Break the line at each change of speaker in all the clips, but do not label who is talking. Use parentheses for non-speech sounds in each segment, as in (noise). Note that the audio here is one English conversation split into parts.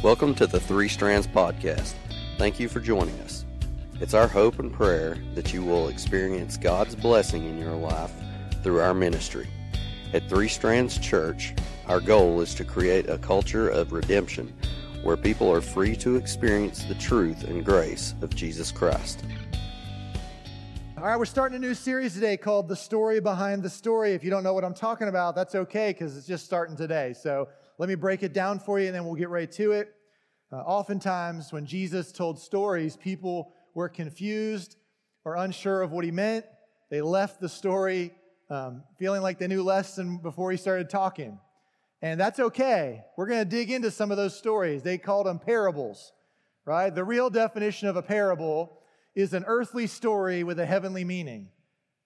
Welcome to the Three Strands Podcast. Thank you for joining us. It's our hope and prayer that you will experience God's blessing in your life through our ministry. At Three Strands Church, our goal is to create a culture of redemption where people are free to experience the truth and grace of Jesus Christ.
All right, we're starting a new series today called The Story Behind the Story. If you don't know what I'm talking about, that's okay because it's just starting today. So let me break it down for you and then we'll get right to it. Uh, oftentimes, when Jesus told stories, people were confused or unsure of what he meant. They left the story um, feeling like they knew less than before he started talking. And that's okay. We're going to dig into some of those stories. They called them parables, right? The real definition of a parable is an earthly story with a heavenly meaning.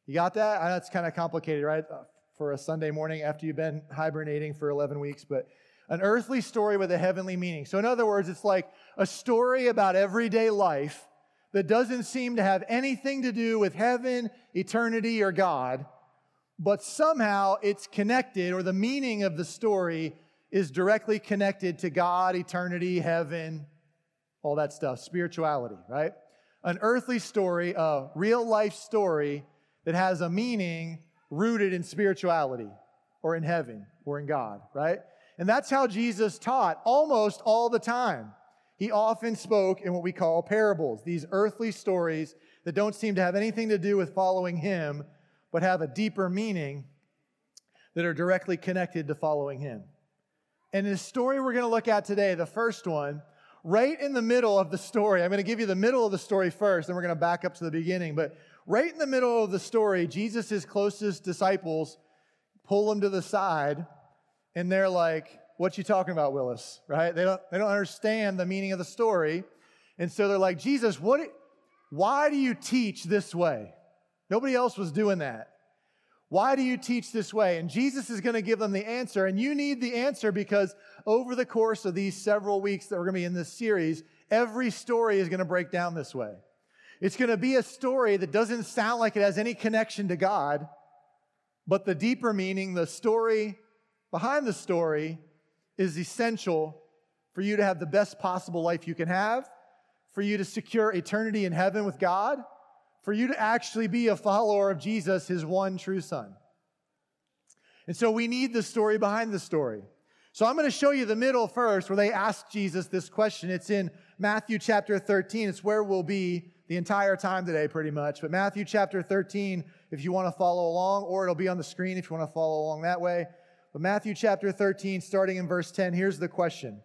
You got that? I know it's kind of complicated, right? Uh, for a Sunday morning after you've been hibernating for 11 weeks, but an earthly story with a heavenly meaning. So, in other words, it's like a story about everyday life that doesn't seem to have anything to do with heaven, eternity, or God, but somehow it's connected, or the meaning of the story is directly connected to God, eternity, heaven, all that stuff, spirituality, right? An earthly story, a real life story that has a meaning rooted in spirituality or in heaven or in God, right? And that's how Jesus taught almost all the time. He often spoke in what we call parables, these earthly stories that don't seem to have anything to do with following Him, but have a deeper meaning that are directly connected to following Him. And the story we're going to look at today, the first one, right in the middle of the story, I'm going to give you the middle of the story first, then we're going to back up to the beginning. But right in the middle of the story, Jesus' closest disciples pull him to the side and they're like, what you talking about, Willis? Right? They don't, they don't understand the meaning of the story. And so they're like, Jesus, what, why do you teach this way? Nobody else was doing that. Why do you teach this way? And Jesus is going to give them the answer. And you need the answer because over the course of these several weeks that we're going to be in this series, every story is going to break down this way. It's going to be a story that doesn't sound like it has any connection to God, but the deeper meaning, the story behind the story is essential for you to have the best possible life you can have, for you to secure eternity in heaven with God, for you to actually be a follower of Jesus, his one true son. And so we need the story behind the story. So I'm going to show you the middle first, where they ask Jesus this question. It's in Matthew chapter 13. It's where we'll be the entire time today, pretty much. But Matthew chapter 13, if you want to follow along, or it'll be on the screen if you want to follow along that way. But Matthew chapter 13, starting in verse 10, here's the question.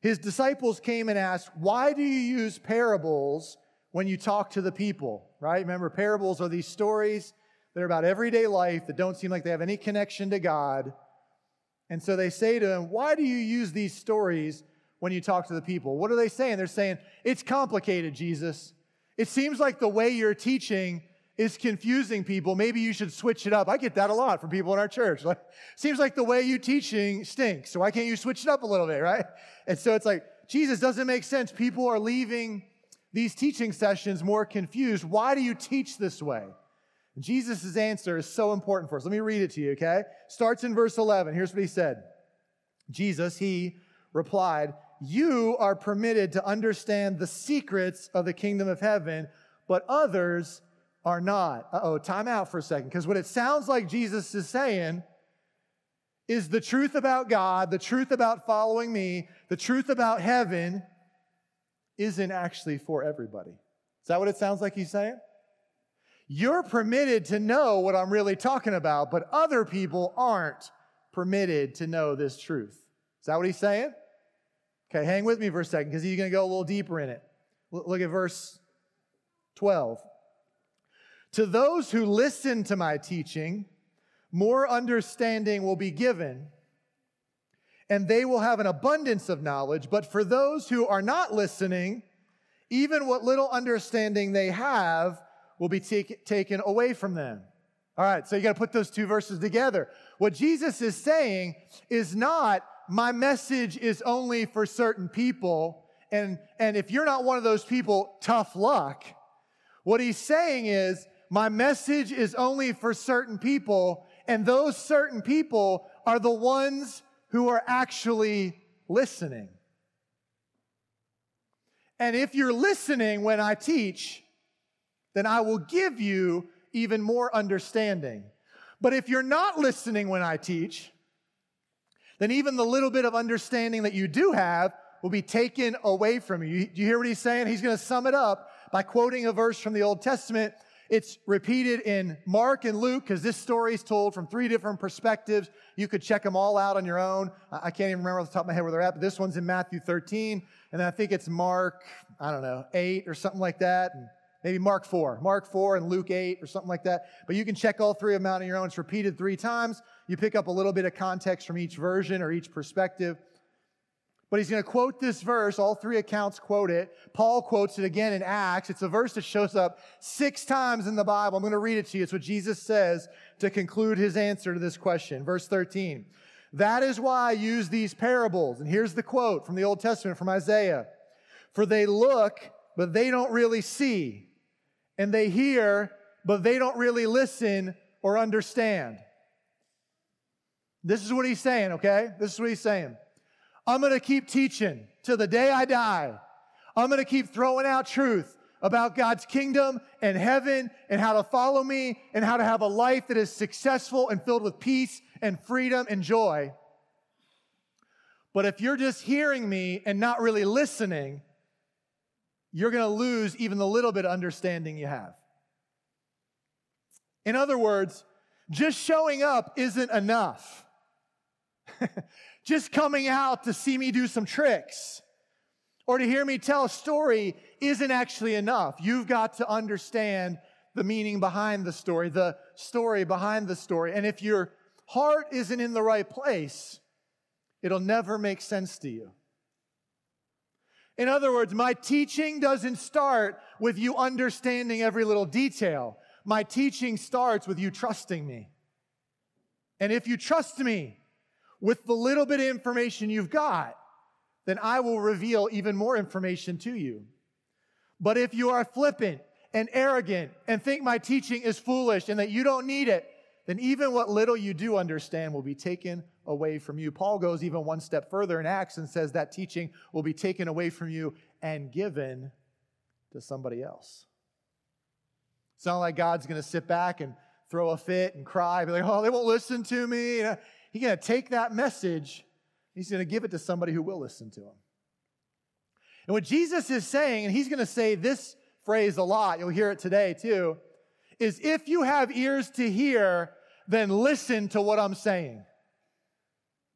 His disciples came and asked, Why do you use parables when you talk to the people? Right? Remember, parables are these stories that are about everyday life that don't seem like they have any connection to God. And so they say to him, Why do you use these stories when you talk to the people? What are they saying? They're saying, It's complicated, Jesus. It seems like the way you're teaching is confusing people. Maybe you should switch it up. I get that a lot from people in our church. Like, seems like the way you teaching stinks. So why can't you switch it up a little bit, right? And so it's like, Jesus doesn't make sense. People are leaving these teaching sessions more confused. Why do you teach this way? Jesus' answer is so important for us. Let me read it to you, okay? Starts in verse 11. Here's what he said Jesus, he replied, You are permitted to understand the secrets of the kingdom of heaven, but others are not. Uh oh, time out for a second, because what it sounds like Jesus is saying is the truth about God, the truth about following me, the truth about heaven isn't actually for everybody. Is that what it sounds like he's saying? You're permitted to know what I'm really talking about, but other people aren't permitted to know this truth. Is that what he's saying? Okay, hang with me for a second because he's going to go a little deeper in it. Look at verse 12. To those who listen to my teaching, more understanding will be given, and they will have an abundance of knowledge. But for those who are not listening, even what little understanding they have will be take, taken away from them. All right, so you got to put those two verses together. What Jesus is saying is not, my message is only for certain people, and, and if you're not one of those people, tough luck. What he's saying is, my message is only for certain people, and those certain people are the ones who are actually listening. And if you're listening when I teach, then I will give you even more understanding. But if you're not listening when I teach, then even the little bit of understanding that you do have will be taken away from you. Do you hear what he's saying? He's going to sum it up by quoting a verse from the Old Testament. It's repeated in Mark and Luke because this story is told from three different perspectives. You could check them all out on your own. I can't even remember off the top of my head where they're at, but this one's in Matthew 13. And I think it's Mark, I don't know, 8 or something like that. And maybe Mark 4, Mark 4 and Luke 8 or something like that. But you can check all three of them out on your own. It's repeated three times. You pick up a little bit of context from each version or each perspective. But he's going to quote this verse. All three accounts quote it. Paul quotes it again in Acts. It's a verse that shows up six times in the Bible. I'm going to read it to you. It's what Jesus says to conclude his answer to this question. Verse 13. That is why I use these parables. And here's the quote from the Old Testament from Isaiah. For they look, but they don't really see. And they hear, but they don't really listen or understand. This is what he's saying, okay? This is what he's saying. I'm going to keep teaching till the day I die. I'm going to keep throwing out truth about God's kingdom and heaven and how to follow me and how to have a life that is successful and filled with peace and freedom and joy. But if you're just hearing me and not really listening, you're going to lose even the little bit of understanding you have. In other words, just showing up isn't enough. (laughs) just coming out to see me do some tricks or to hear me tell a story isn't actually enough. You've got to understand the meaning behind the story, the story behind the story. And if your heart isn't in the right place, it'll never make sense to you. In other words, my teaching doesn't start with you understanding every little detail. My teaching starts with you trusting me. And if you trust me, with the little bit of information you've got, then I will reveal even more information to you. But if you are flippant and arrogant and think my teaching is foolish and that you don't need it, then even what little you do understand will be taken away from you. Paul goes even one step further in Acts and says that teaching will be taken away from you and given to somebody else. It's not like God's going to sit back and throw a fit and cry, be like, oh, they won't listen to me. He's going to take that message, he's going to give it to somebody who will listen to him. And what Jesus is saying, and he's going to say this phrase a lot, you'll hear it today too, is if you have ears to hear, then listen to what I'm saying.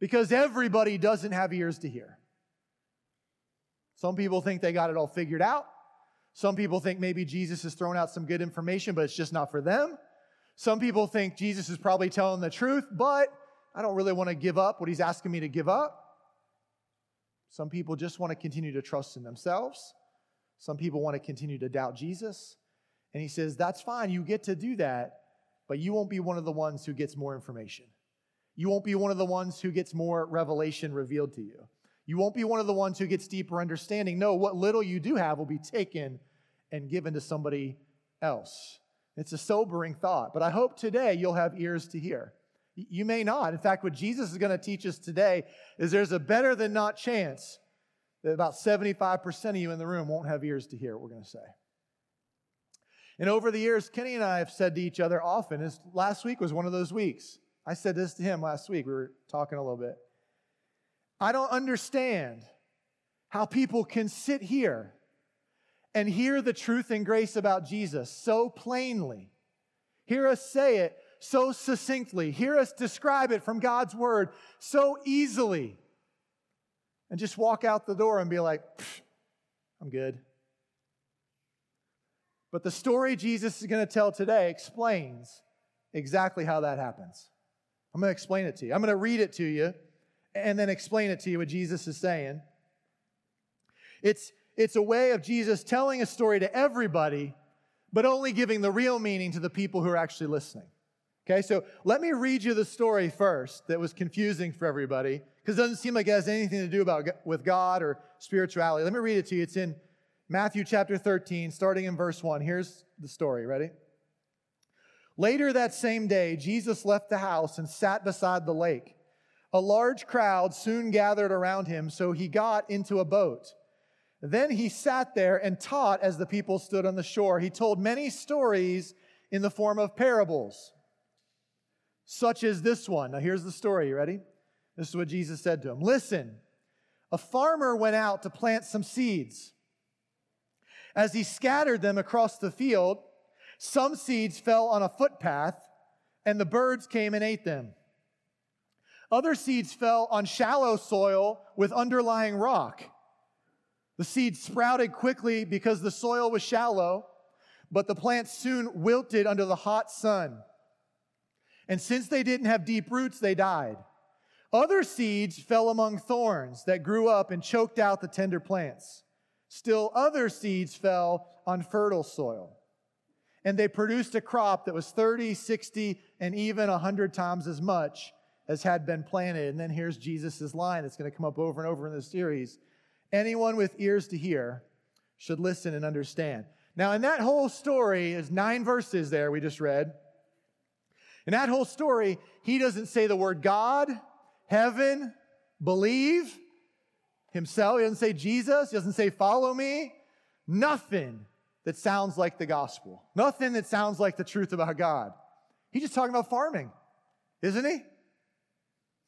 Because everybody doesn't have ears to hear. Some people think they got it all figured out. Some people think maybe Jesus has thrown out some good information, but it's just not for them. Some people think Jesus is probably telling the truth, but I don't really want to give up what he's asking me to give up. Some people just want to continue to trust in themselves. Some people want to continue to doubt Jesus. And he says, That's fine. You get to do that, but you won't be one of the ones who gets more information. You won't be one of the ones who gets more revelation revealed to you. You won't be one of the ones who gets deeper understanding. No, what little you do have will be taken and given to somebody else. It's a sobering thought, but I hope today you'll have ears to hear. You may not. In fact, what Jesus is going to teach us today is there's a better than not chance that about 75% of you in the room won't have ears to hear what we're going to say. And over the years, Kenny and I have said to each other often, as last week was one of those weeks. I said this to him last week. We were talking a little bit. I don't understand how people can sit here and hear the truth and grace about Jesus so plainly, hear us say it so succinctly, hear us describe it from God's word so easily, and just walk out the door and be like, I'm good. But the story Jesus is going to tell today explains exactly how that happens. I'm going to explain it to you. I'm going to read it to you and then explain it to you what Jesus is saying. It's, it's a way of Jesus telling a story to everybody, but only giving the real meaning to the people who are actually listening. Okay, so let me read you the story first that was confusing for everybody because it doesn't seem like it has anything to do about with God or spirituality. Let me read it to you. It's in Matthew chapter 13, starting in verse 1. Here's the story. Ready? Later that same day, Jesus left the house and sat beside the lake. A large crowd soon gathered around him, so he got into a boat. Then he sat there and taught as the people stood on the shore. He told many stories in the form of parables, such as this one. Now, here's the story. You ready? This is what Jesus said to him Listen, a farmer went out to plant some seeds. As he scattered them across the field, some seeds fell on a footpath, and the birds came and ate them. Other seeds fell on shallow soil with underlying rock. The seeds sprouted quickly because the soil was shallow, but the plants soon wilted under the hot sun. And since they didn't have deep roots, they died. Other seeds fell among thorns that grew up and choked out the tender plants. Still, other seeds fell on fertile soil. And they produced a crop that was 30, 60, and even 100 times as much as had been planted. And then here's Jesus' line that's going to come up over and over in this series Anyone with ears to hear should listen and understand. Now, in that whole story is nine verses there we just read. In that whole story, he doesn't say the word God, heaven, believe, himself. He doesn't say Jesus. He doesn't say follow me. Nothing that sounds like the gospel. Nothing that sounds like the truth about God. He's just talking about farming, isn't he?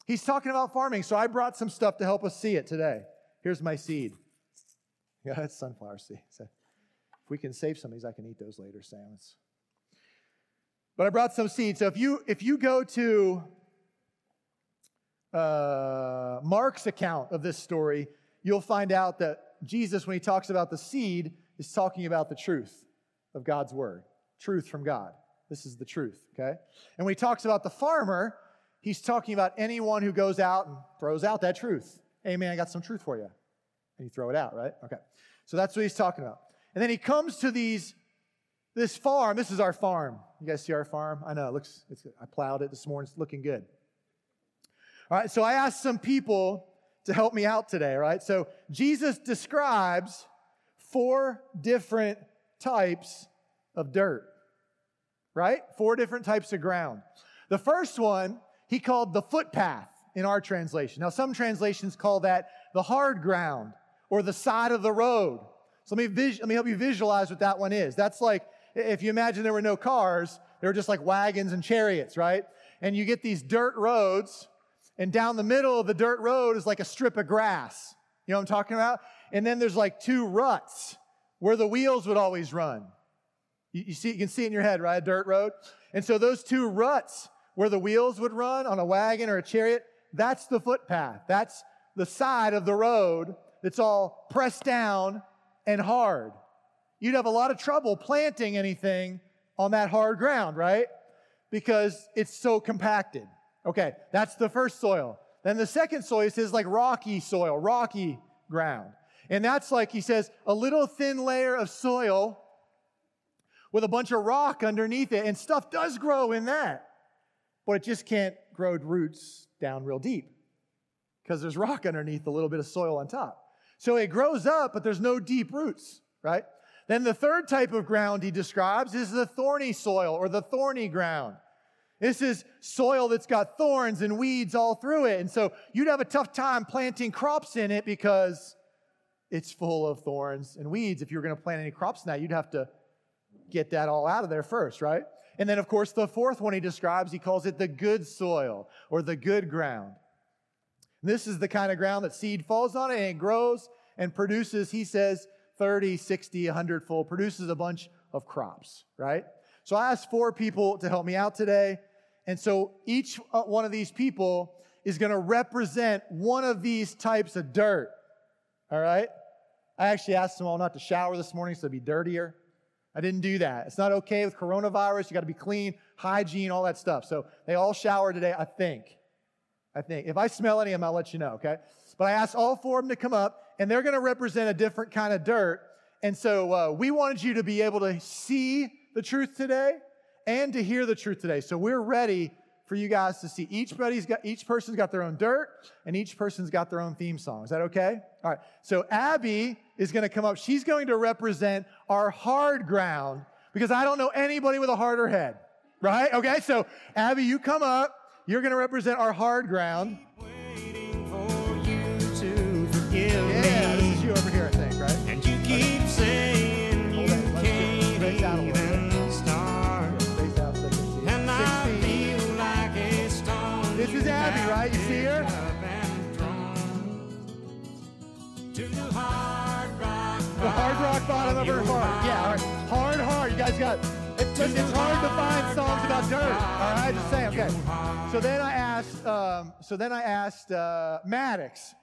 He's talking about farming. So I brought some stuff to help us see it today. Here's my seed. (laughs) Yeah, that's sunflower seed. So if we can save some of these, I can eat those later, Sam. It's... But I brought some seeds. So if you if you go to uh, Mark's account of this story, you'll find out that Jesus, when he talks about the seed, is talking about the truth of God's word, truth from God. This is the truth, okay? And when he talks about the farmer, he's talking about anyone who goes out and throws out that truth hey, man, I got some truth for you. And you throw it out, right? Okay. So that's what he's talking about. And then he comes to these, this farm. This is our farm. You guys see our farm? I know, it looks, I plowed it this morning. It's looking good. All right, so I asked some people to help me out today, right? So Jesus describes four different types of dirt, right? Four different types of ground. The first one he called the footpath in our translation. Now, some translations call that the hard ground or the side of the road. So let me, let me help you visualize what that one is. That's like if you imagine there were no cars, there were just like wagons and chariots, right? And you get these dirt roads, and down the middle of the dirt road is like a strip of grass. You know what I'm talking about? And then there's like two ruts where the wheels would always run. You, you see, you can see it in your head, right? A dirt road. And so those two ruts where the wheels would run on a wagon or a chariot, that's the footpath. That's the side of the road that's all pressed down and hard. You'd have a lot of trouble planting anything on that hard ground, right? Because it's so compacted. Okay, that's the first soil. Then the second soil is like rocky soil, rocky ground. And that's like, he says, a little thin layer of soil with a bunch of rock underneath it. And stuff does grow in that, but it just can't grow roots down real deep because there's rock underneath a little bit of soil on top. So it grows up, but there's no deep roots, right? Then the third type of ground he describes is the thorny soil or the thorny ground. This is soil that's got thorns and weeds all through it. And so you'd have a tough time planting crops in it because it's full of thorns and weeds. If you were going to plant any crops in that, you'd have to get that all out of there first, right? And then, of course, the fourth one he describes, he calls it the good soil or the good ground. This is the kind of ground that seed falls on it and it grows and produces, he says, 30, 60, 100 fold, produces a bunch of crops, right? So I asked four people to help me out today. And so each uh, one of these people is going to represent one of these types of dirt, all right? I actually asked them all not to shower this morning so it'd be dirtier. I didn't do that. It's not okay with coronavirus. You got to be clean, hygiene, all that stuff. So they all showered today, I think. I think. If I smell any of them, I'll let you know, okay? But I asked all four of them to come up, and they're going to represent a different kind of dirt. And so uh, we wanted you to be able to see the truth today and to hear the truth today. So we're ready for you guys to see. Each, got, each person's got their own dirt, and each person's got their own theme song. Is that okay? All right. So Abby is going to come up. She's going to represent our hard ground because I don't know anybody with a harder head, right? Okay. So Abby, you come up. You're going to represent our hard ground.
Rock
bottom of her heart. Yeah, all right. Hard, hard. You guys got. It's, listen, it's hard to find songs about dirt. All right, just saying. Okay. So then I asked. Um, so then I asked uh, Maddox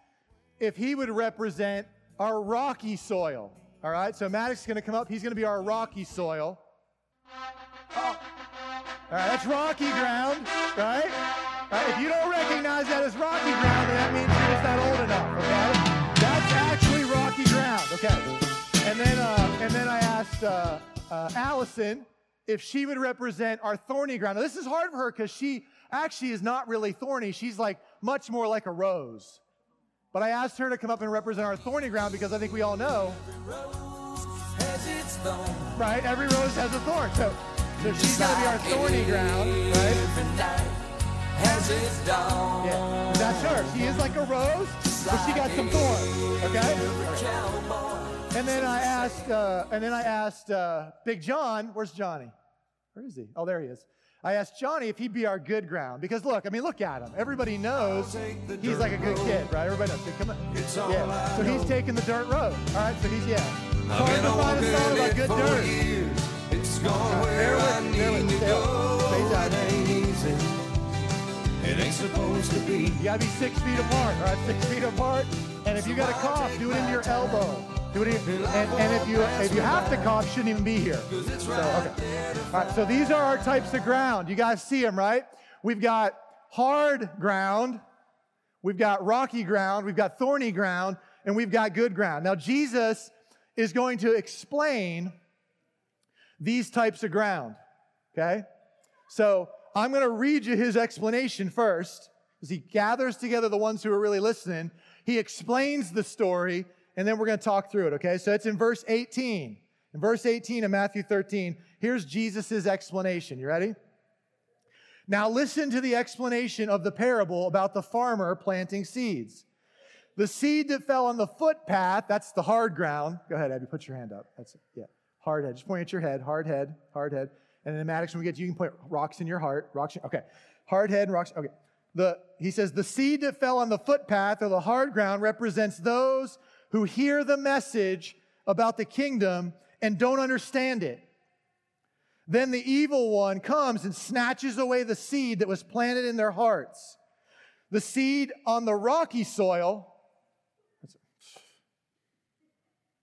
if he would represent our rocky soil. All right. So Maddox is going to come up. He's going to be our rocky soil. Oh. All right, that's rocky ground, right, if you don't recognize that as rocky ground, then that means you're just not old enough, okay? That's actually rocky ground, okay? And then, uh, and then I asked uh, uh, Allison if she would represent our thorny ground. Now, this is hard for her because she actually is not really thorny. She's like much more like a rose. But I asked her to come up and represent our thorny ground because I think we all know,
thorn.
right? Every rose has a thorn. So, so she's going to be our thorny ground, right?
Every.
Yeah, that's her. She is like a rose, but she got some thorns. Okay. And then I asked, uh, and then I asked uh, Big John, where's Johnny? Where is he? Oh, there he is. I asked Johnny if he'd be our good ground because look, I mean, look at him. Everybody knows he's like a good kid, right? Everybody knows. So come on.
It's
Yeah. So he's taking the dirt road. All right. So he's yeah.
I've
hard
been
to
a
find a song about good dirt.
years. It's gone
Bear
where I
me, bear with
need to go. It ain't easy. It ain't supposed to be.
You gotta be six feet apart, all right? Six feet apart. And if you got a cough, do it into your elbow. Do it in, and, and if you if you have to cough, shouldn't even be here. So, okay. All right, so these are our types of ground. You guys see them, right? We've got hard ground, we've got rocky ground, we've got thorny ground, and we've got good ground. Now, Jesus is going to explain these types of ground, okay? So I'm going to read you his explanation first, as he gathers together the ones who are really listening. He explains the story, and then we're going to talk through it, okay? So it's in verse 18. In verse 18 of Matthew 13, here's Jesus' explanation. You ready? Now listen to the explanation of the parable about the farmer planting seeds. The seed that fell on the footpath, that's the hard ground. Go ahead, Abby, put your hand up. That's it. Yeah. Hard head. Just point at your head. Hard head. Hard head. And then Maddox, when we get to you, you can put rocks in your heart. Rocks. Okay. Hard head and rocks. Okay. The, he says, the seed that fell on the footpath or the hard ground represents those who hear the message about the kingdom and don't understand it. Then the evil one comes and snatches away the seed that was planted in their hearts. The seed on the rocky soil.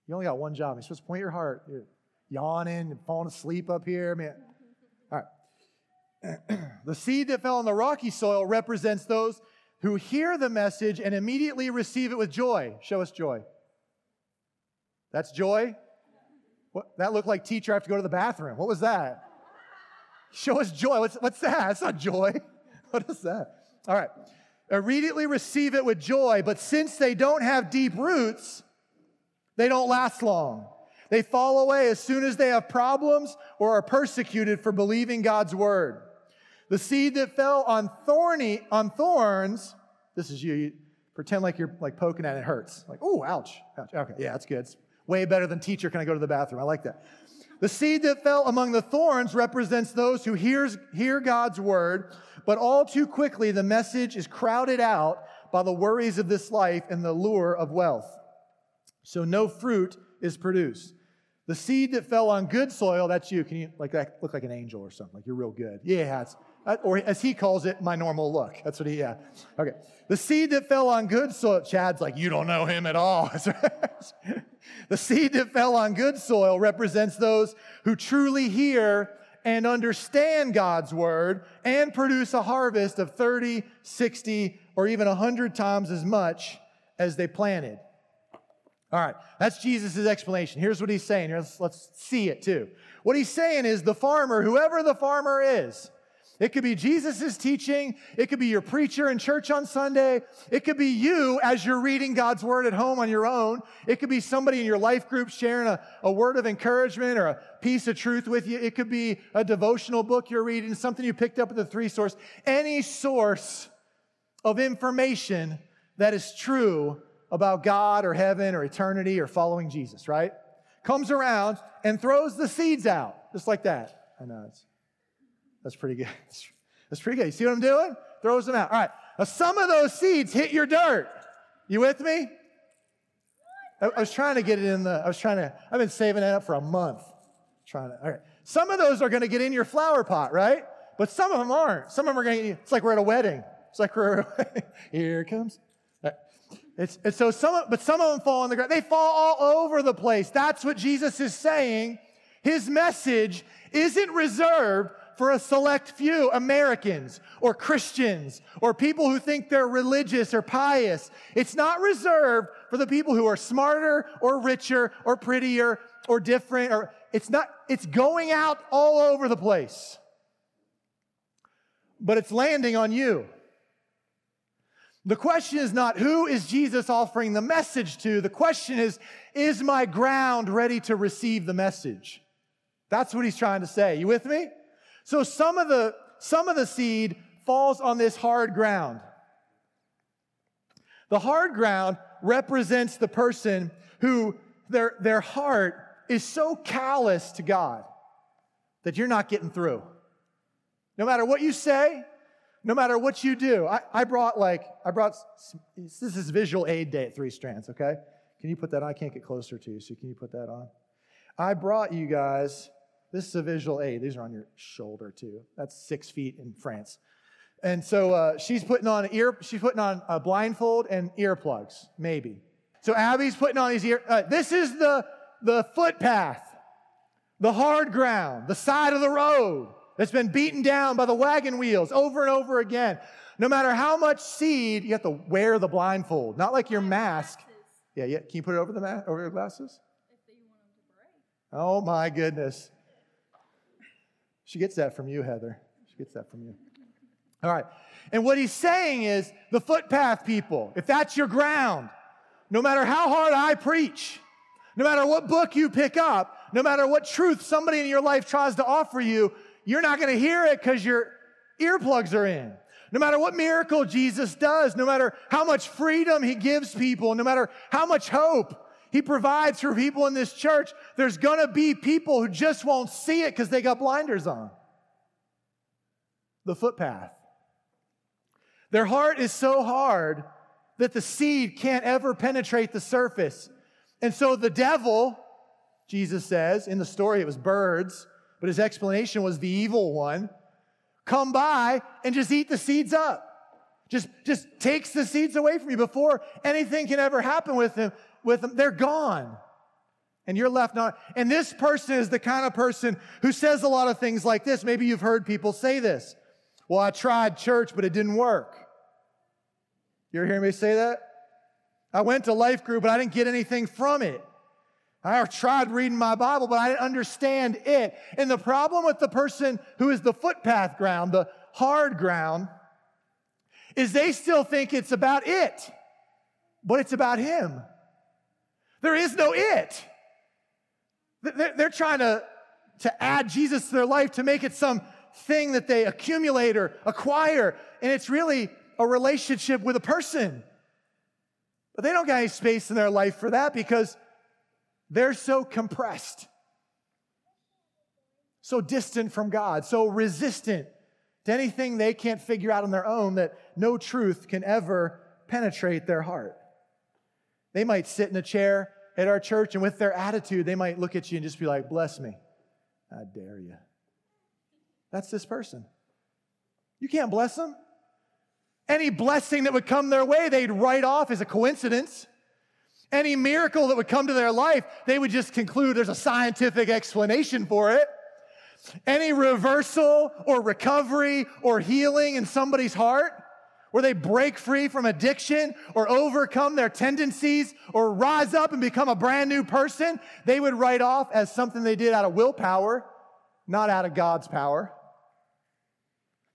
You only got one job. You're supposed to point your heart. You're yawning and falling asleep up here. Man. All right. (clears throat) the seed that fell on the rocky soil represents those who hear the message and immediately receive it with joy. Show us joy. That's joy? What, that looked like teacher, I have to go to the bathroom. What was that? Show us joy. What's, what's that? That's not joy. (laughs) What is that? All right. Immediately receive it with joy, but since they don't have deep roots, they don't last long. They fall away as soon as they have problems or are persecuted for believing God's word. The seed that fell on thorny on thorns, this is you. you pretend like you're like poking at it, it hurts. Like, oh, ouch, ouch. Okay, yeah, that's good. It's way better than teacher. Can I go to the bathroom? I like that. The seed that fell among the thorns represents those who hears, hear God's word, but all too quickly the message is crowded out by the worries of this life and the lure of wealth. So no fruit is produced. The seed that fell on good soil, that's you. Can you like that look like an angel or something? Like you're real good. Yeah, uh, or as he calls it, my normal look. That's what he, yeah. Okay. The seed that fell on good soil, Chad's like, you don't know him at all. (laughs) the seed that fell on good soil represents those who truly hear and understand God's word and produce a harvest of 30, 60, or even 100 times as much as they planted. All right, that's Jesus' explanation. Here's what he's saying. Let's, let's see it too. What he's saying is the farmer, whoever the farmer is, it could be Jesus' teaching. It could be your preacher in church on Sunday. It could be you as you're reading God's word at home on your own. It could be somebody in your life group sharing a, a word of encouragement or a piece of truth with you. It could be a devotional book you're reading, something you picked up at the three source. Any source of information that is true about God or heaven or eternity or following Jesus, right? Comes around and throws the seeds out, just like that. I know it's that's pretty good. (laughs) That's pretty good. You see what I'm doing? Throws them out. All right. Now, some of those seeds hit your dirt. You with me? I, was trying to get it in the, I was trying to, I've been saving that up for a month. Trying to, all right. Some of those are going to get in your flower pot, right? But some of them aren't. Some of them are going to, it's like we're at a wedding. It's like we're, (laughs) here it comes. It's, it's so some, but some of them fall on the ground. They fall all over the place. That's what Jesus is saying. His message isn't reserved for a select few Americans or Christians or people who think they're religious or pious. It's not reserved for the people who are smarter or richer or prettier or different or it's not, it's going out all over the place. But it's landing on you. The question is not who is Jesus offering the message to? The question is, is my ground ready to receive the message? That's what he's trying to say. You with me? So some of the, some of the seed falls on this hard ground. The hard ground represents the person who their, their heart is so callous to God that you're not getting through. No matter what you say, no matter what you do. I, I brought like, I brought, this is visual aid day at Three Strands, okay? Can you put that on? I can't get closer to you, so can you put that on? I brought you guys, this is a visual aid. These are on your shoulder too. That's six feet in France. And so uh, she's putting on ear, she's putting on a blindfold and earplugs, maybe. So Abby's putting on these ear, uh, this is the, the footpath, the hard ground, the side of the road that's been beaten down by the wagon wheels over and over again. No matter how much seed, you have to wear the blindfold, not like your mask. Yeah, yeah. Can you put it over the ma- over your glasses? Oh my goodness. She gets that from you, Heather. She gets that from you. All right. And what he's saying is the footpath people, if that's your ground, no matter how hard I preach, no matter what book you pick up, no matter what truth somebody in your life tries to offer you, you're not going to hear it because your earplugs are in. No matter what miracle Jesus does, no matter how much freedom he gives people, no matter how much hope he provides for people in this church, there's going to be people who just won't see it because they got blinders on. The footpath. Their heart is so hard that the seed can't ever penetrate the surface. And so the devil, Jesus says, in the story, it was birds, but his explanation was the evil one, come by and just eat the seeds up. Just, just takes the seeds away from you before anything can ever happen with them. With them, they're gone. And you're left not. And this person is the kind of person who says a lot of things like this. Maybe you've heard people say this. Well, I tried church, but it didn't work. You ever hear me say that? I went to life group, but I didn't get anything from it. I tried reading my Bible, but I didn't understand it. And the problem with the person who is the footpath ground, the hard ground, is they still think it's about it, but it's about Him. There is no it. They're trying to, to add Jesus to their life to make it some thing that they accumulate or acquire. And it's really a relationship with a person. But they don't got any space in their life for that because they're so compressed, so distant from God, so resistant to anything they can't figure out on their own that no truth can ever penetrate their heart. They might sit in a chair at our church and with their attitude, they might look at you and just be like, Bless me. I dare you. That's this person. You can't bless them. Any blessing that would come their way, they'd write off as a coincidence. Any miracle that would come to their life, they would just conclude there's a scientific explanation for it. Any reversal or recovery or healing in somebody's heart, where they break free from addiction or overcome their tendencies or rise up and become a brand new person, they would write off as something they did out of willpower, not out of God's power.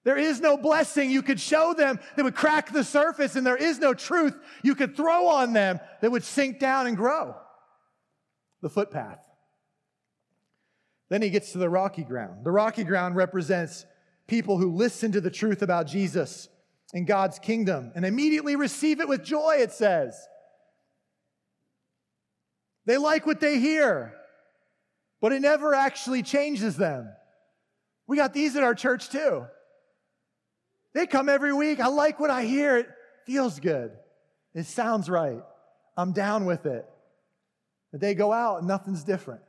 There is no blessing you could show them that would crack the surface, and there is no truth you could throw on them that would sink down and grow. The footpath. Then he gets to the rocky ground. The rocky ground represents people who listen to the truth about Jesus and God's kingdom and immediately receive it with joy, it says. They like what they hear, but it never actually changes them. We got these at our church too. They come every week. I like what I hear. It feels good. It sounds right. I'm down with it. But they go out and nothing's different.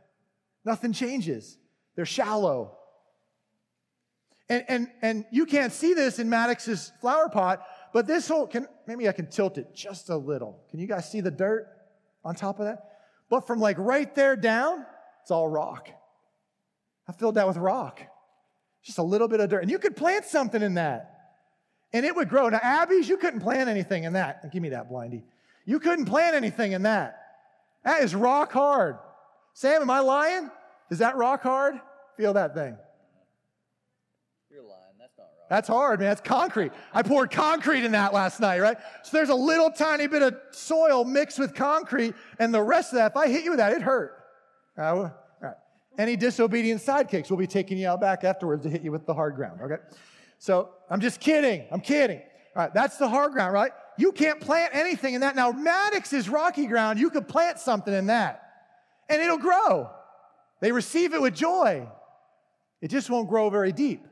Nothing changes. They're shallow. And, and, and you can't see this in Maddox's flower pot, but this whole, can, maybe I can tilt it just a little. Can you guys see the dirt on top of that? But from like right there down, it's all rock. I filled that with rock. Just a little bit of dirt. And you could plant something in that. And it would grow. Now, Abby's, you couldn't plant anything in that. Give me that, Blindy. You couldn't plant anything in that. That is rock hard. Sam, am I lying? Is that rock hard? Feel that thing.
That's
hard, man. That's concrete. I poured concrete in that last night, right? So there's a little tiny bit of soil mixed with concrete, and the rest of that, if I hit you with that, it hurt. Any disobedient sidekicks will be taking you out back afterwards to hit you with the hard ground, okay? So I'm just kidding. I'm kidding. All right, that's the hard ground, right? You can't plant anything in that. Now, Maddox is rocky ground. You could plant something in that, and it'll grow. They receive it with joy. It just won't grow very deep.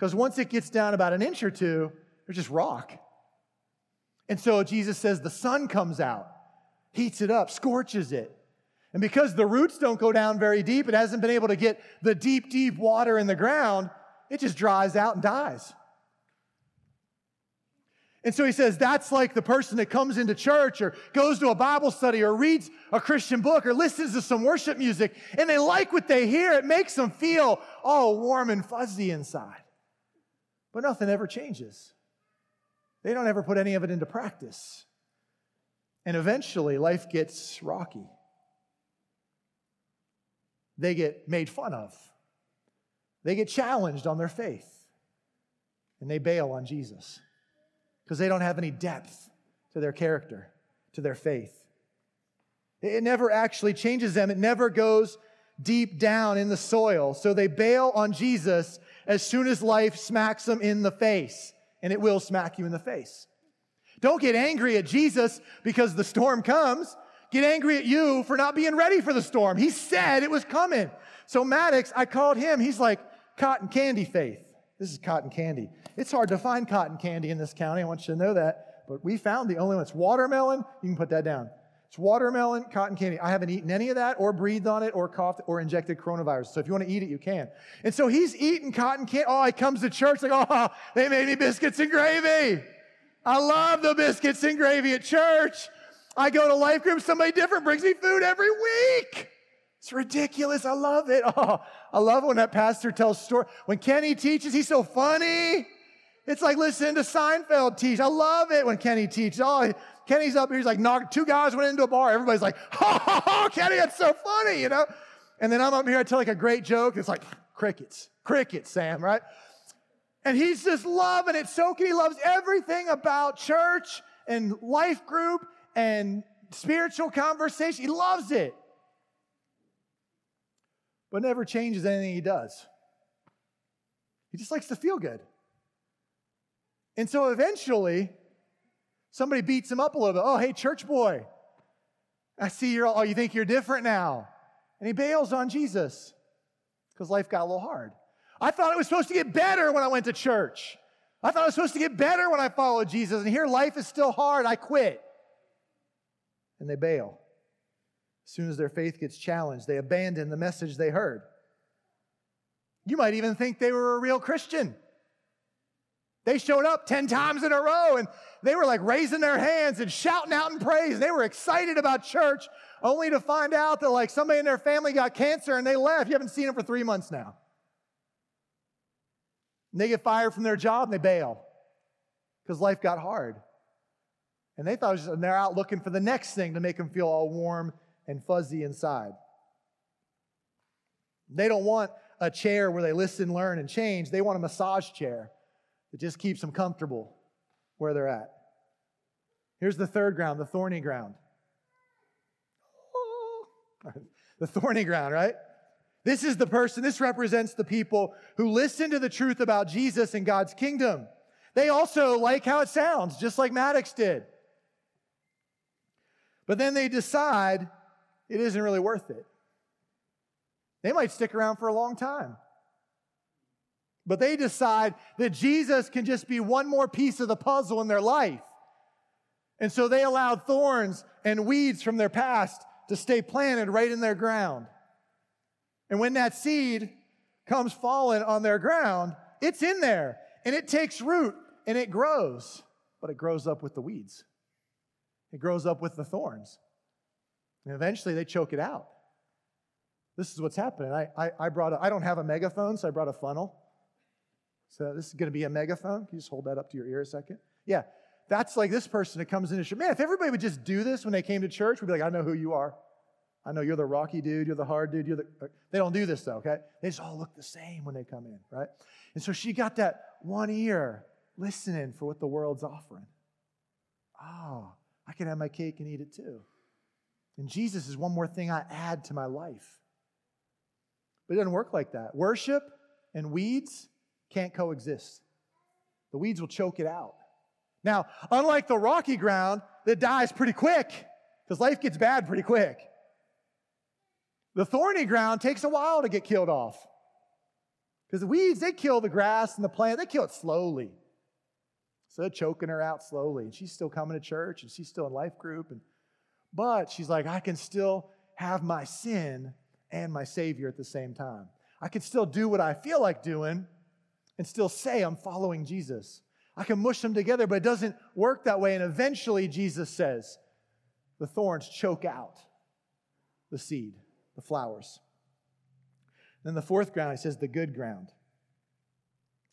Because once it gets down about an inch or two, there's just rock. And so Jesus says the sun comes out, heats it up, scorches it. And because the roots don't go down very deep, it hasn't been able to get the deep, deep water in the ground, it just dries out and dies. And so he says that's like the person that comes into church or goes to a Bible study or reads a Christian book or listens to some worship music and they like what they hear. It makes them feel all warm and fuzzy inside. But nothing ever changes. They don't ever put any of it into practice. And eventually life gets rocky. They get made fun of. They get challenged on their faith. And they bail on Jesus because they don't have any depth to their character, to their faith. It never actually changes them, it never goes deep down in the soil. So they bail on Jesus as soon as life smacks them in the face, and it will smack you in the face. Don't get angry at Jesus because the storm comes. Get angry at you for not being ready for the storm. He said it was coming. So Maddox, I called him. He's like cotton candy faith. This is cotton candy. It's hard to find cotton candy in this county. I want you to know that. But we found the only one. It's watermelon. You can put that down. It's watermelon, cotton candy. I haven't eaten any of that or breathed on it or coughed or injected coronavirus. So if you want to eat it, you can. And so he's eating cotton candy. Oh, he comes to church like, oh, they made me biscuits and gravy. I love the biscuits and gravy at church. I go to life group, somebody different brings me food every week. It's ridiculous. I love it. (laughs) Oh, I love when that pastor tells story. When Kenny teaches, he's so funny. It's like listening to Seinfeld teach. I love it when Kenny teaches. Oh, Kenny's up here. He's like, knock, two guys went into a bar. Everybody's like, (laughs) ha ha ha, Kenny, that's so funny, you know? And then I'm up here, I tell like a great joke. It's like crickets, crickets, Sam, right? And he's just loving it. So he loves everything about church and life group and spiritual conversation. He loves it but never changes anything he does. He just likes to feel good. And so eventually, somebody beats him up a little bit. Oh, hey, church boy, I see you're, oh, you think you're different now. And he bails on Jesus because life got a little hard. I thought it was supposed to get better when I went to church. I thought it was supposed to get better when I followed Jesus. And here life is still hard. I quit. And they bail. As soon as their faith gets challenged, they abandon the message they heard. You might even think they were a real Christian. They showed up 10 times in a row and they were like raising their hands and shouting out in praise. They were excited about church only to find out that like somebody in their family got cancer and they left. You haven't seen them for three months now. And they get fired from their job and they bail because life got hard. And they thought, just, and they're out looking for the next thing to make them feel all warm and fuzzy inside. They don't want a chair where they listen, learn, and change. They want a massage chair that just keeps them comfortable where they're at. Here's the third ground, the thorny ground. (laughs) the thorny ground, right? This is the person, this represents the people who listen to the truth about Jesus and God's kingdom. They also like how it sounds, just like Maddox did. But then they decide it isn't really worth it. They might stick around for a long time. But they decide that Jesus can just be one more piece of the puzzle in their life. And so they allowed thorns and weeds from their past to stay planted right in their ground. And when that seed comes falling on their ground, it's in there and it takes root and it grows, but it grows up with the weeds. It grows up with the thorns. And eventually they choke it out. This is what's happening. I, I, I brought a, I don't have a megaphone, so I brought a funnel. So this is going to be a megaphone. Can you just hold that up to your ear a second? Yeah, that's like this person that comes in and says, Man, if everybody would just do this when they came to church, we'd be like, I know who you are. I know you're the rocky dude, you're the hard dude, you're the. Uh, they don't do this though, okay? They just all look the same when they come in, right? And so she got that one ear listening for what the world's offering. Oh, I can have my cake and eat it too. And Jesus is one more thing I add to my life. But it doesn't work like that. Worship and weeds can't coexist. The weeds will choke it out. Now, unlike the rocky ground that dies pretty quick, because life gets bad pretty quick, the thorny ground takes a while to get killed off. Because the weeds, they kill the grass and the plant, they kill it slowly. So they're choking her out slowly. And she's still coming to church and she's still in life group. And, but she's like, I can still have my sin and my Savior at the same time. I can still do what I feel like doing and still say I'm following Jesus. I can mush them together, but it doesn't work that way. And eventually, Jesus says, the thorns choke out the seed the flowers. Then the fourth ground, he says, the good ground.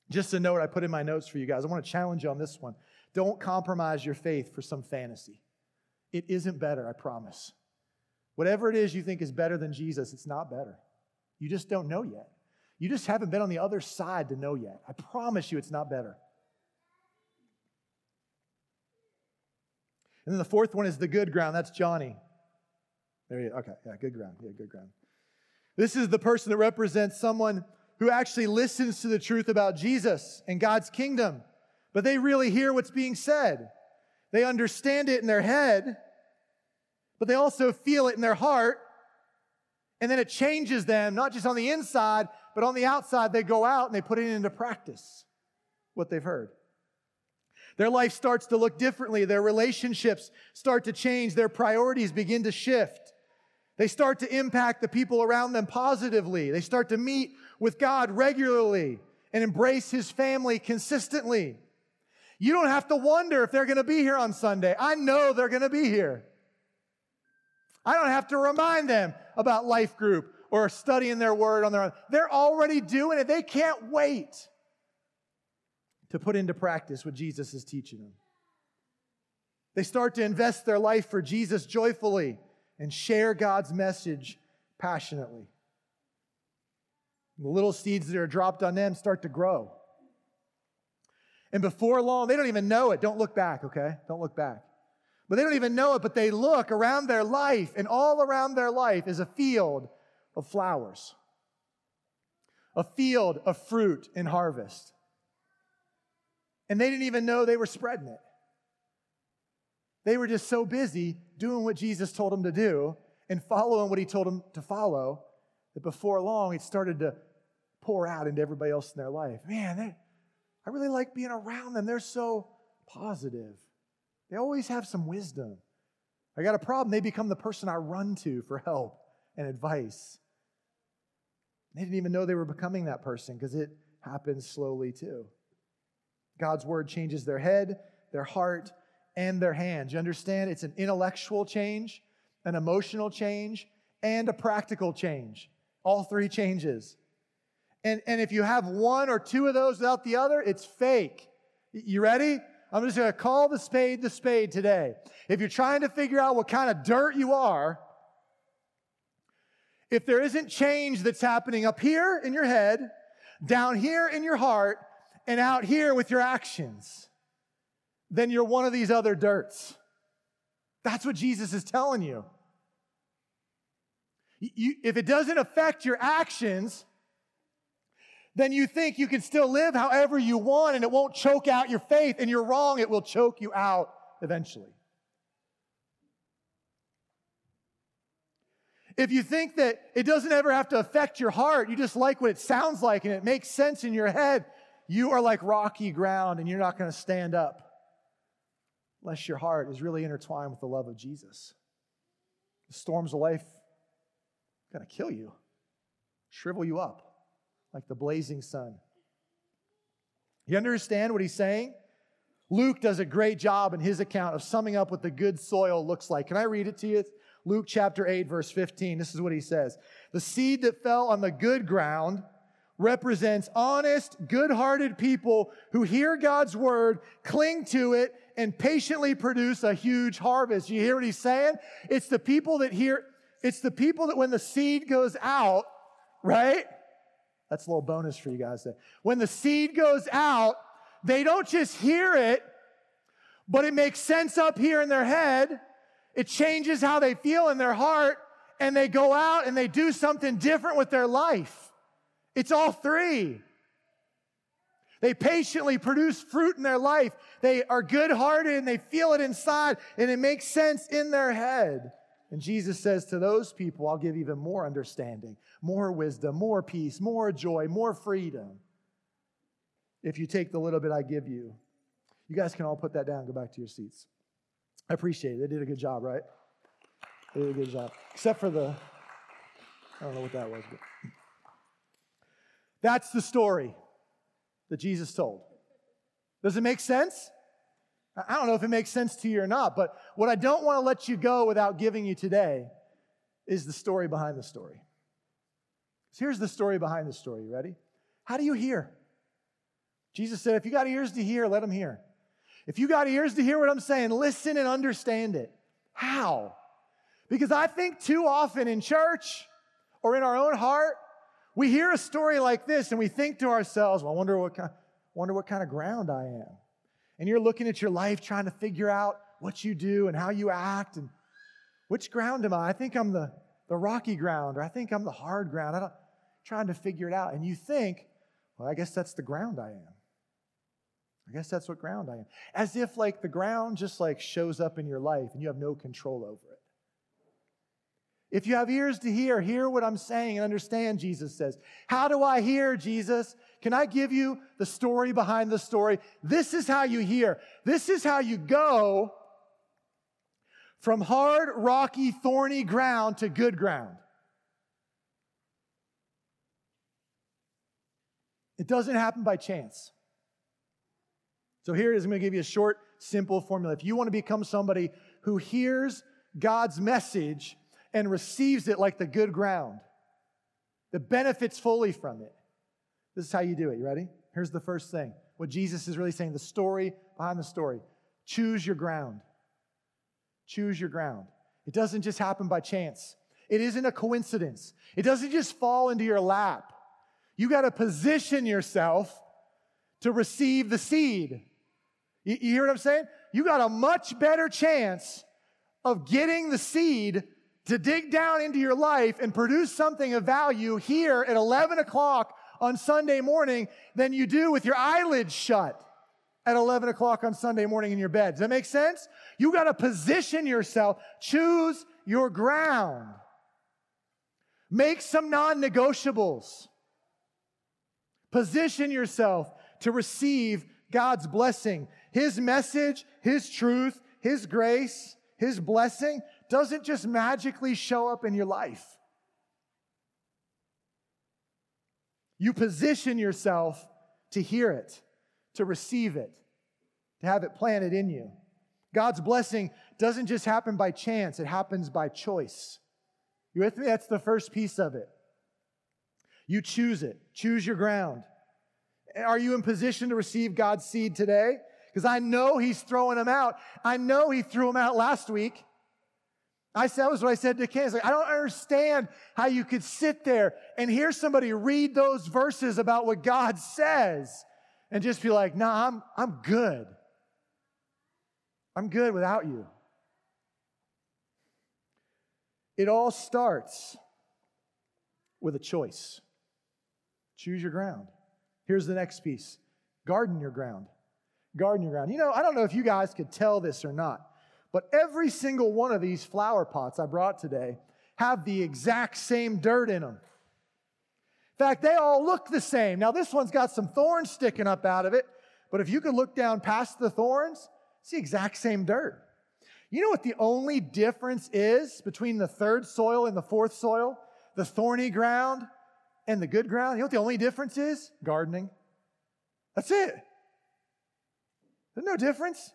Just a note I put in my notes for you guys. I want to challenge you on this one. Don't compromise your faith for some fantasy. It isn't better, I promise. Whatever it is you think is better than Jesus, it's not better. You just don't know yet. You just haven't been on the other side to know yet. I promise you it's not better. And then the fourth one is the good ground. That's Johnny. There you. Okay, yeah, good ground. Yeah, good ground. This is the person that represents someone who actually listens to the truth about Jesus and God's kingdom, but they really hear what's being said. They understand it in their head, but they also feel it in their heart. And then it changes them, not just on the inside, but on the outside. They go out and they put it into practice, what they've heard. Their life starts to look differently. Their relationships start to change. Their priorities begin to shift. They start to impact the people around them positively. They start to meet with God regularly and embrace His family consistently. You don't have to wonder if they're going to be here on Sunday. I know they're going to be here. I don't have to remind them about life group or studying their word on their own. They're already doing it. They can't wait to put into practice what Jesus is teaching them. They start to invest their life for Jesus joyfully and share God's message passionately. The little seeds that are dropped on them start to grow. And before long, they don't even know it. Don't look back, okay? Don't look back. But they don't even know it, but they look around their life, and all around their life is a field of flowers, a field of fruit and harvest. And they didn't even know they were spreading it. They were just so busy doing what Jesus told them to do and following what he told them to follow that before long it started to pour out into everybody else in their life. Man, they, I really like being around them. They're so positive. They always have some wisdom. I got a problem, they become the person I run to for help and advice. They didn't even know they were becoming that person because it happens slowly too. God's word changes their head, their heart, and their hands. You understand? It's an intellectual change, an emotional change, and a practical change. All three changes. And, and if you have one or two of those without the other, it's fake. You ready? I'm just going to call the spade the spade today. If you're trying to figure out what kind of dirt you are, if there isn't change that's happening up here in your head, down here in your heart, and out here with your actions, then you're one of these other dirts. That's what Jesus is telling you. you. If it doesn't affect your actions, then you think you can still live however you want and it won't choke out your faith, and you're wrong, it will choke you out eventually. If you think that it doesn't ever have to affect your heart, you just like what it sounds like and it makes sense in your head, you are like rocky ground and you're not going to stand up unless your heart is really intertwined with the love of Jesus. The storms of life going to kill you, shrivel you up like the blazing sun. You understand what he's saying? Luke does a great job in his account of summing up what the good soil looks like. Can I read it to you? Luke chapter 8, verse 15. This is what he says The seed that fell on the good ground represents honest, good hearted people who hear God's word, cling to it, and patiently produce a huge harvest. You hear what he's saying? It's the people that hear, it's the people that when the seed goes out, right? That's a little bonus for you guys. There. When the seed goes out, they don't just hear it, but it makes sense up here in their head. It changes how they feel in their heart, and they go out and they do something different with their life. It's all three. They patiently produce fruit in their life. They are good hearted and they feel it inside, and it makes sense in their head. And Jesus says to those people, I'll give even more understanding, more wisdom, more peace, more joy, more freedom if you take the little bit I give you. You guys can all put that down, go back to your seats. I appreciate it. They did a good job, right? They did a good job. Except for the, I don't know what that was. But. That's the story that Jesus told. Does it make sense? I don't know if it makes sense to you or not, but what I don't want to let you go without giving you today is the story behind the story. So here's the story behind the story. You ready? How do you hear? Jesus said, if you got ears to hear, let them hear. If you got ears to hear what I'm saying, listen and understand it. How? Because I think too often in church or in our own heart, we hear a story like this and we think to ourselves, well, I wonder what kind, wonder what kind of ground I am. And you're looking at your life trying to figure out what you do and how you act and which ground am I? I think I'm the, the rocky ground or I think I'm the hard ground. I don't trying to figure it out. And you think, well, I guess that's the ground I am. I guess that's what ground I am. As if like the ground just like shows up in your life and you have no control over it. If you have ears to hear, hear what I'm saying and understand, Jesus says. How do I hear, Jesus? Can I give you the story behind the story? This is how you hear. This is how you go from hard, rocky, thorny ground to good ground. It doesn't happen by chance. So here it is. I'm going to give you a short, simple formula. If you want to become somebody who hears God's message and receives it like the good ground, that benefits fully from it, this is how you do it. You ready? Here's the first thing. What Jesus is really saying, the story behind the story. Choose your ground. Choose your ground. It doesn't just happen by chance. It isn't a coincidence. It doesn't just fall into your lap. You got to position yourself to receive the seed. You, you hear what I'm saying? You got a much better chance of getting the seed to dig down into your life and produce something of value here at 11 o'clock on Sunday morning than you do with your eyelids shut at 11 o'clock on Sunday morning in your bed. Does that make sense? You got to position yourself, choose your ground, make some non negotiables, position yourself to receive God's blessing. His message, His truth, His grace, His blessing doesn't just magically show up in your life. You position yourself to hear it, to receive it, to have it planted in you. God's blessing doesn't just happen by chance, it happens by choice. You with me? That's the first piece of it. You choose it, choose your ground. Are you in position to receive God's seed today? Because I know He's throwing them out. I know He threw them out last week. I said, that was what I said to Ken. Like, I don't understand how you could sit there and hear somebody read those verses about what God says and just be like, nah, I'm, I'm good. I'm good without you. It all starts with a choice. Choose your ground. Here's the next piece garden your ground. Garden your ground. You know, I don't know if you guys could tell this or not, but every single one of these flower pots I brought today have the exact same dirt in them. In fact, they all look the same. Now, this one's got some thorns sticking up out of it, but if you could look down past the thorns, it's the exact same dirt. You know what the only difference is between the third soil and the fourth soil? The thorny ground and the good ground? You know what the only difference is? Gardening. That's it. There's no difference.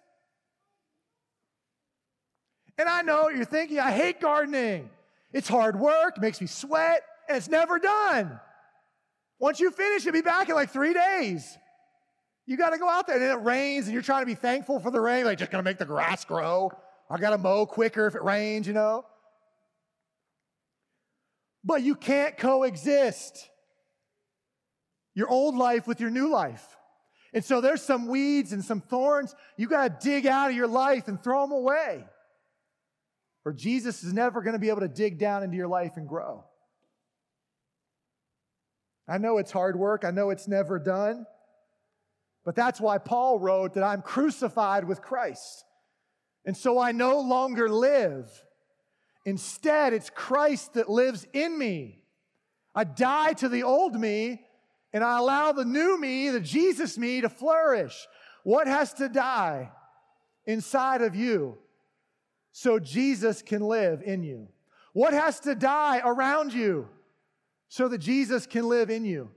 And I know you're thinking. I hate gardening. It's hard work, makes me sweat, and it's never done. Once you finish, you'll be back in like three days. You got to go out there, and it rains, and you're trying to be thankful for the rain, like just gonna make the grass grow. I got to mow quicker if it rains, you know. But you can't coexist your old life with your new life. And so there's some weeds and some thorns you got to dig out of your life and throw them away. Or Jesus is never going to be able to dig down into your life and grow. I know it's hard work, I know it's never done. But that's why Paul wrote that I'm crucified with Christ. And so I no longer live. Instead, it's Christ that lives in me. I die to the old me and I allow the new me, the Jesus me, to flourish. What has to die inside of you so Jesus can live in you? What has to die around you so that Jesus can live in you?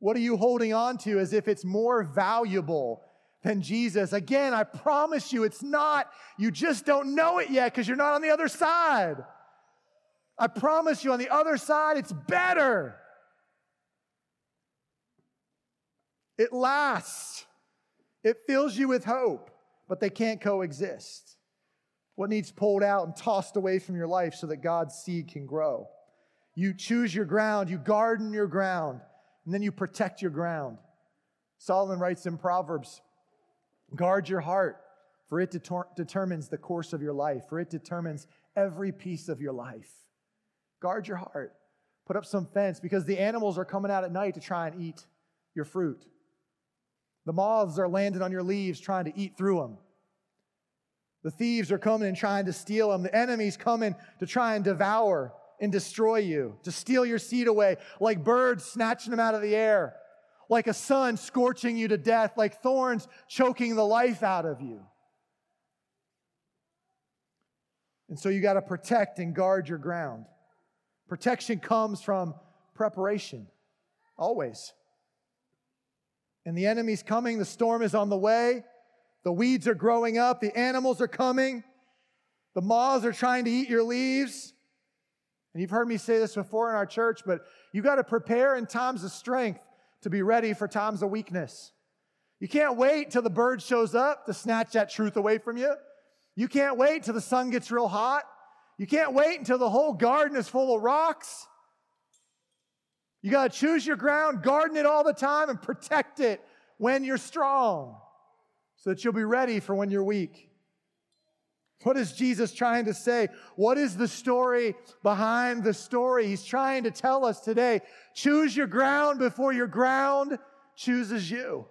What are you holding on to as if it's more valuable than Jesus? Again, I promise you it's not. You just don't know it yet because you're not on the other side. I promise you on the other side, it's better. It lasts, it fills you with hope, but they can't coexist. What needs pulled out and tossed away from your life so that God's seed can grow? You choose your ground, you garden your ground and then you protect your ground. Solomon writes in Proverbs guard your heart, for it deter- determines the course of your life, for it determines every piece of your life. Guard your heart. Put up some fence because the animals are coming out at night to try and eat your fruit. The moths are landing on your leaves trying to eat through them. The thieves are coming and trying to steal them. The enemy's coming to try and devour and destroy you, to steal your seed away, like birds snatching them out of the air, like a sun scorching you to death, like thorns choking the life out of you. And so you got to protect and guard your ground. Protection comes from preparation, always. And the enemy's coming, the storm is on the way, the weeds are growing up, the animals are coming, the moths are trying to eat your leaves. And you've heard me say this before in our church, but you got to prepare in times of strength to be ready for times of weakness. You can't wait till the bird shows up to snatch that truth away from you. You can't wait till the sun gets real hot. You can't wait until the whole garden is full of rocks. You got to choose your ground, garden it all the time, and protect it when you're strong so that you'll be ready for when you're weak. What is Jesus trying to say? What is the story behind the story? He's trying to tell us today choose your ground before your ground chooses you.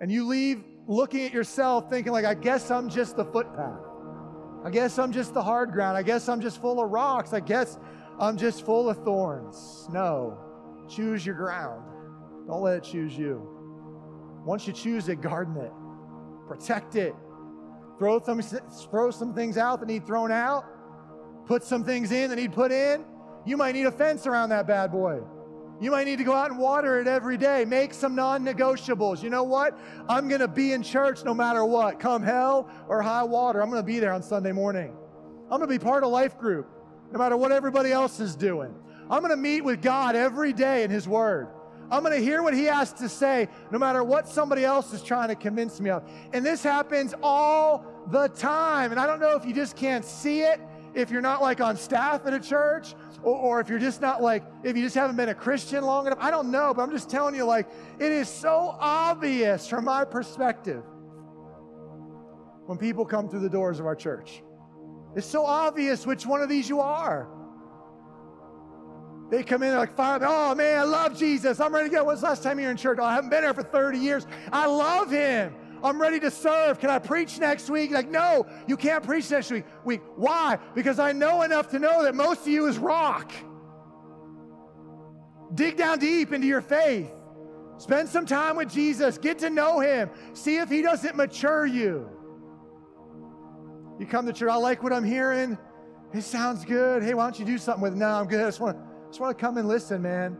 And you leave looking at yourself thinking, like, I guess I'm just the footpath. I guess I'm just the hard ground. I guess I'm just full of rocks. I guess I'm just full of thorns. No, choose your ground. Don't let it choose you. Once you choose it, garden it, protect it, throw some, throw some things out that need thrown out, put some things in that need put in. You might need a fence around that bad boy. You might need to go out and water it every day. Make some non negotiables. You know what? I'm going to be in church no matter what. Come hell or high water. I'm going to be there on Sunday morning. I'm going to be part of life group no matter what everybody else is doing. I'm going to meet with God every day in His Word. I'm going to hear what he has to say, no matter what somebody else is trying to convince me of. And this happens all the time. And I don't know if you just can't see it, if you're not like on staff at a church, or, or if you're just not like, if you just haven't been a Christian long enough. I don't know, but I'm just telling you, like, it is so obvious from my perspective when people come through the doors of our church. It's so obvious which one of these you are. They come in like. Oh man, I love Jesus. I'm ready to go. When's the last time you were in church? Oh, I haven't been here for 30 years. I love him. I'm ready to serve. Can I preach next week? Like, no, you can't preach next week. week. Why? Because I know enough to know that most of you is rock. Dig down deep into your faith. Spend some time with Jesus. Get to know him. See if he doesn't mature you. You come to church, I like what I'm hearing. It sounds good. Hey, why don't you do something with it? No, I'm good. I just want to just want to come and listen, man.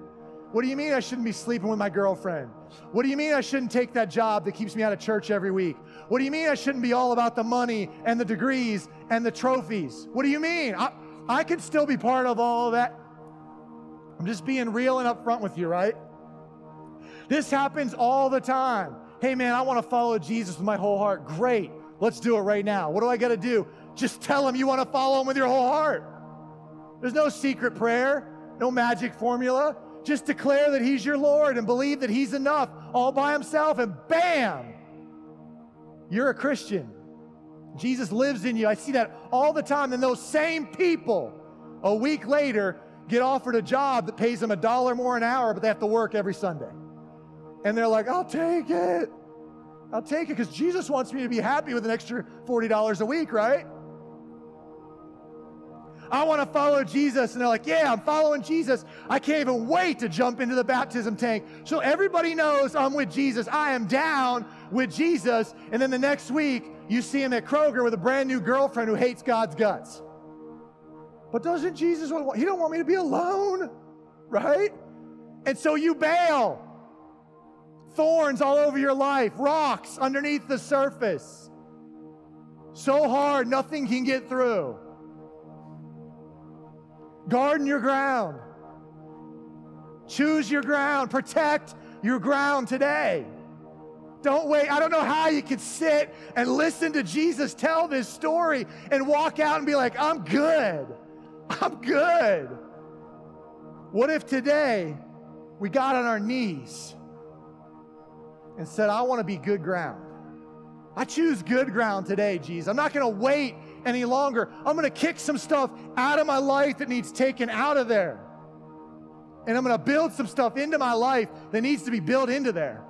What do you mean I shouldn't be sleeping with my girlfriend? What do you mean I shouldn't take that job that keeps me out of church every week? What do you mean I shouldn't be all about the money and the degrees and the trophies? What do you mean? I, I could still be part of all of that. I'm just being real and upfront with you, right? This happens all the time. Hey, man, I want to follow Jesus with my whole heart. Great. Let's do it right now. What do I got to do? Just tell him you want to follow him with your whole heart. There's no secret prayer, no magic formula. Just declare that he's your Lord and believe that he's enough all by himself, and bam, you're a Christian. Jesus lives in you. I see that all the time. And those same people, a week later, get offered a job that pays them a dollar more an hour, but they have to work every Sunday. And they're like, I'll take it. I'll take it because Jesus wants me to be happy with an extra $40 a week, right? I want to follow Jesus. And they're like, Yeah, I'm following Jesus. I can't even wait to jump into the baptism tank. So everybody knows I'm with Jesus. I am down with Jesus. And then the next week, you see him at Kroger with a brand new girlfriend who hates God's guts. But doesn't Jesus want, he don't want me to be alone, right? And so you bail. Thorns all over your life, rocks underneath the surface. So hard, nothing can get through. Garden your ground. Choose your ground. Protect your ground today. Don't wait. I don't know how you could sit and listen to Jesus tell this story and walk out and be like, I'm good. I'm good. What if today we got on our knees and said, I want to be good ground? I choose good ground today, Jesus. I'm not going to wait any longer. I'm going to kick some stuff out of my life that needs taken out of there. And I'm going to build some stuff into my life that needs to be built into there.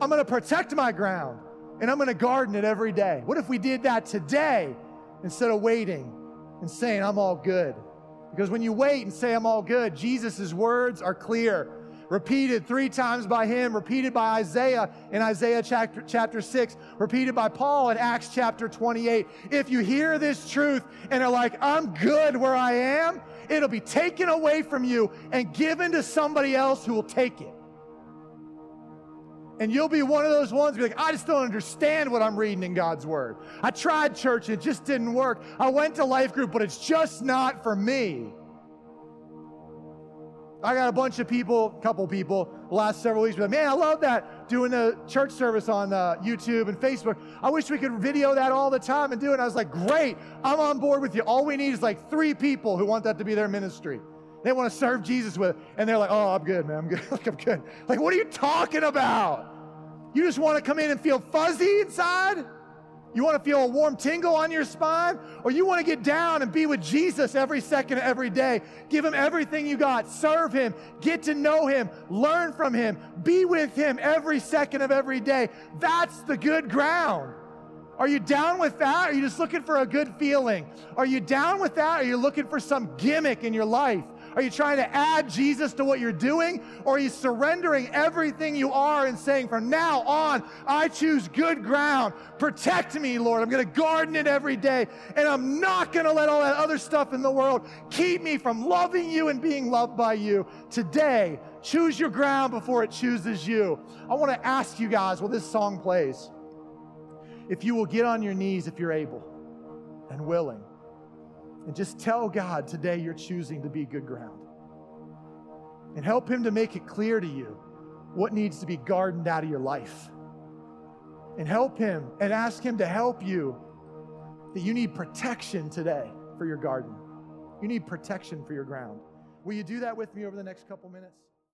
I'm going to protect my ground and I'm going to garden it every day. What if we did that today instead of waiting and saying, I'm all good? Because when you wait and say, I'm all good, Jesus' words are clear repeated three times by him, repeated by Isaiah in Isaiah chapter, chapter 6, repeated by Paul in Acts chapter 28. If you hear this truth and are like, I'm good where I am, it'll be taken away from you and given to somebody else who will take it. And you'll be one of those ones be like, I just don't understand what I'm reading in God's Word. I tried church it just didn't work. I went to life group, but it's just not for me. I got a bunch of people, couple people, last several weeks, but man, I love that doing the church service on uh, YouTube and Facebook. I wish we could video that all the time and do it. And I was like, great, I'm on board with you. All we need is like three people who want that to be their ministry. They want to serve Jesus with it. And they're like, oh, I'm good, man. I'm good. (laughs) like, I'm good. Like, what are you talking about? You just want to come in and feel fuzzy inside? You want to feel a warm tingle on your spine? Or you want to get down and be with Jesus every second, every day? Give him everything you got. Serve him. Get to know him. Learn from him. Be with him every second of every day. That's the good ground. Are you down with that? Are you just looking for a good feeling? Are you down with that? Are you looking for some gimmick in your life? Are you trying to add Jesus to what you're doing? Or are you surrendering everything you are and saying, from now on, I choose good ground. Protect me, Lord. I'm going to garden it every day. And I'm not going to let all that other stuff in the world keep me from loving you and being loved by you. Today, choose your ground before it chooses you. I want to ask you guys while this song plays if you will get on your knees if you're able and willing. And just tell God today you're choosing to be good ground. And help Him to make it clear to you what needs to be gardened out of your life. And help Him and ask Him to help you that you need protection today for your garden. You need protection for your ground. Will you do that with me over the next couple minutes?